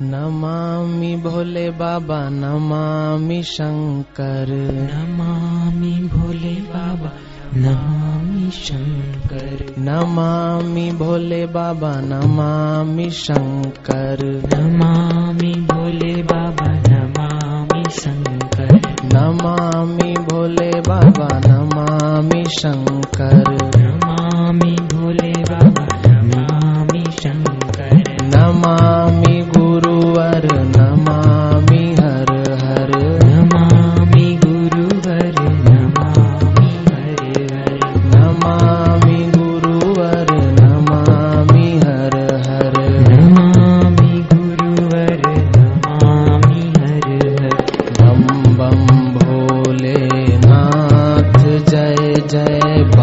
नमामि भोले बाबा नमामि शंकर। नमामि भोले बाबा नमामि शंकर। नमामि भोले बाबा नमामि शंकर। नमामि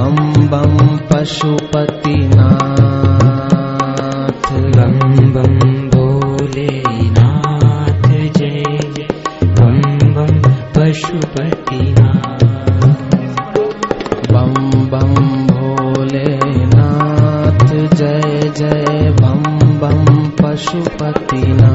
लम्बं पशुपतिनाथ। लम्बं भोलेनाथ जय जयं। पशुपतिना पं बं भोले नाथ जय जय। भं बं पशुपतिनाथ।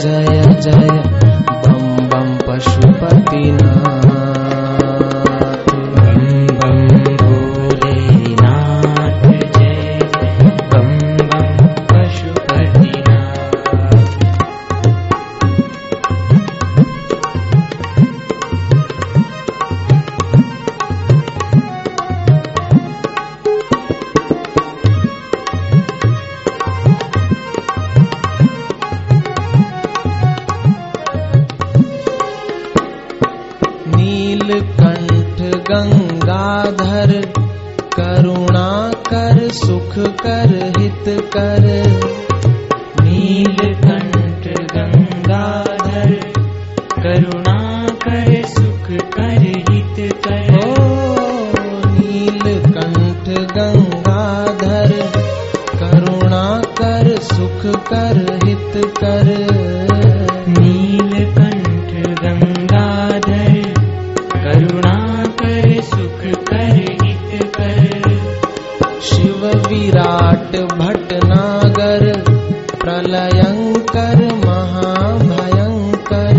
जय गंगाधर, करुणा कर, सुख कर, हित कर। नीलकंठ गंगाधर, करुणा कर, सुख कर, हित कर। ओ नीलकंठ गंगाधर, करुणा कर, सुख कर, हित कर। प्रलयंकर महाभयंकर।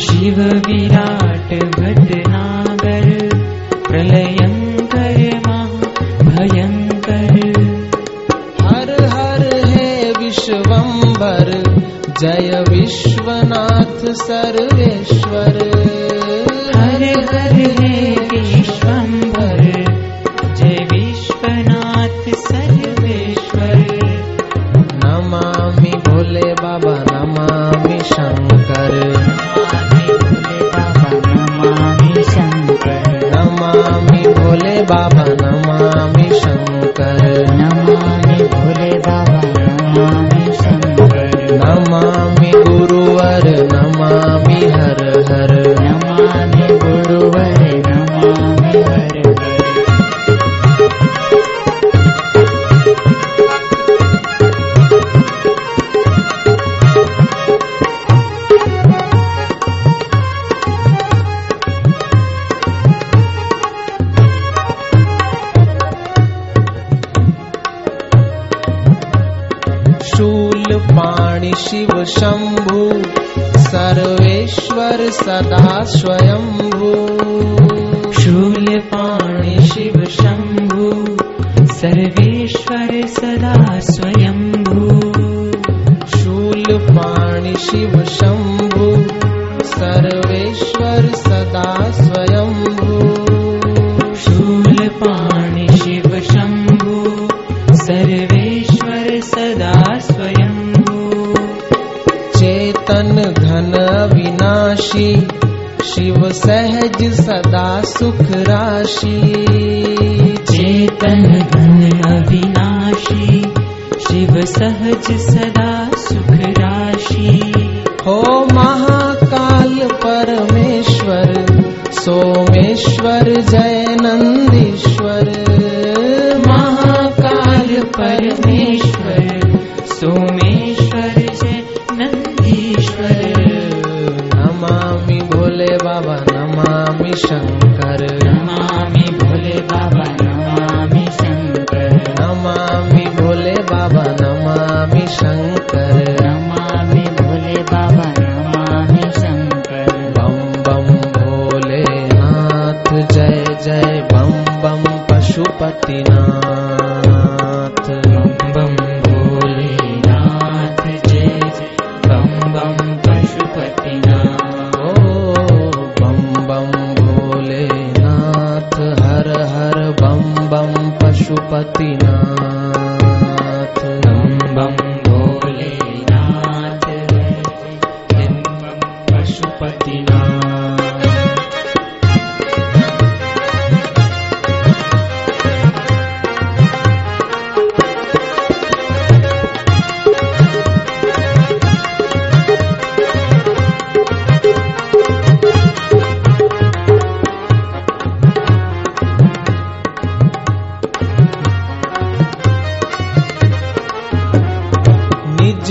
शिव विराट भटनागर प्रलयंकर महाभयंकर। हर हर हे विश्वंभर जय विश्वनाथ सर्वेश्वर। हर हर हे विश्वंभर बाबा नमामि पाणि शिव शंभु सर्वेश्वर सदा स्वयंभू। शूलपाणि शिव शम्भु सर्वेश्वर सदा स्वयम्भू शूल पाणि शिव शंभु सर्वेश्वर सदा स्वयंभू सहज सदा सुख राशि। चेतन घन अविनाशी शिव सहज सदा सुख राशि। हो महाकाल परमेश्वर सोमेश्वर जय नंदीश्वर। महाकाल परमेश्वर भोले बाबा नमामि शंकर। नमामि भोले बाबा नमामि शंकर। बम बम भोले नाथ जय जय बम बम पशुपतिनाथ बम बम भोलेनाथ जय जय बम बम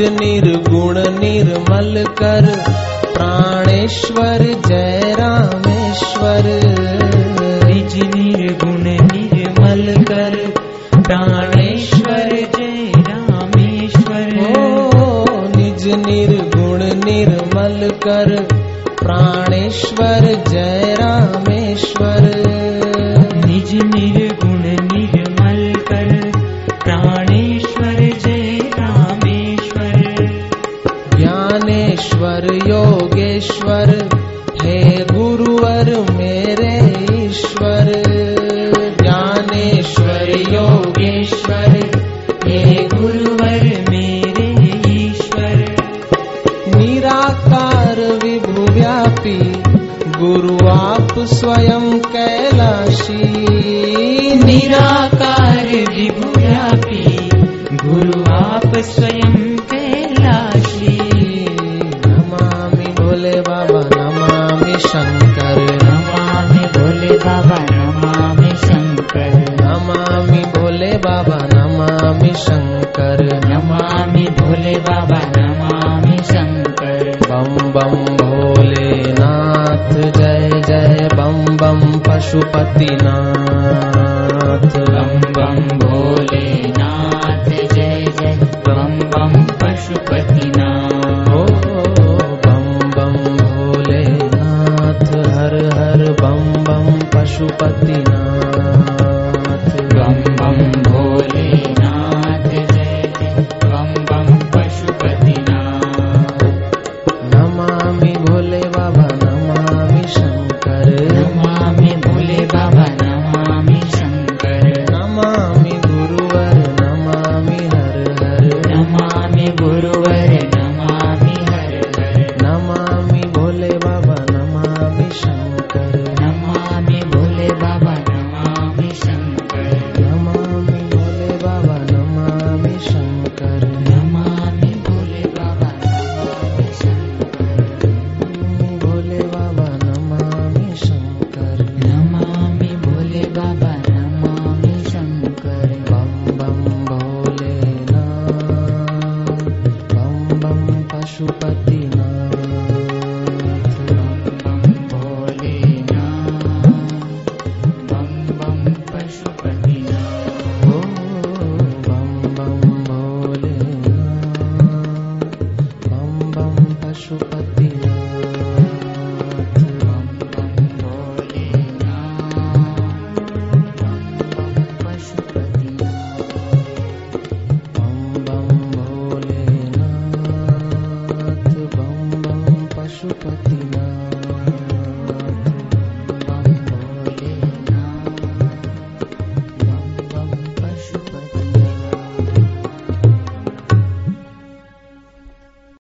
निर्गुण निर्मल कर प्राणेश्वर जय रामेश्वर। निज निर्गुण निर्मल कर प्राणेश्वर जय रामेश्वर। ओ निज निर्गुण निर्मल कर प्राणेश्वर जय रामेश्वर। निज निर्गुण निराकार विभु व्यापी गुरु आप स्वयं कैलाशी। निराकार विभुव्यापी गुरु आप स्वयं कैलाशी। नमामि भोले बाबा नमामि शंकर। नमामि भोले बाबा नमामि शंकर। नमामि भोले बाबा नमामि शंकर। नमामि भोले बाबा नमामि शंकर। बम बम भोलेनाथ जय जय बम बम पशुपतिनाथ। बम बम भोलेनाथ जय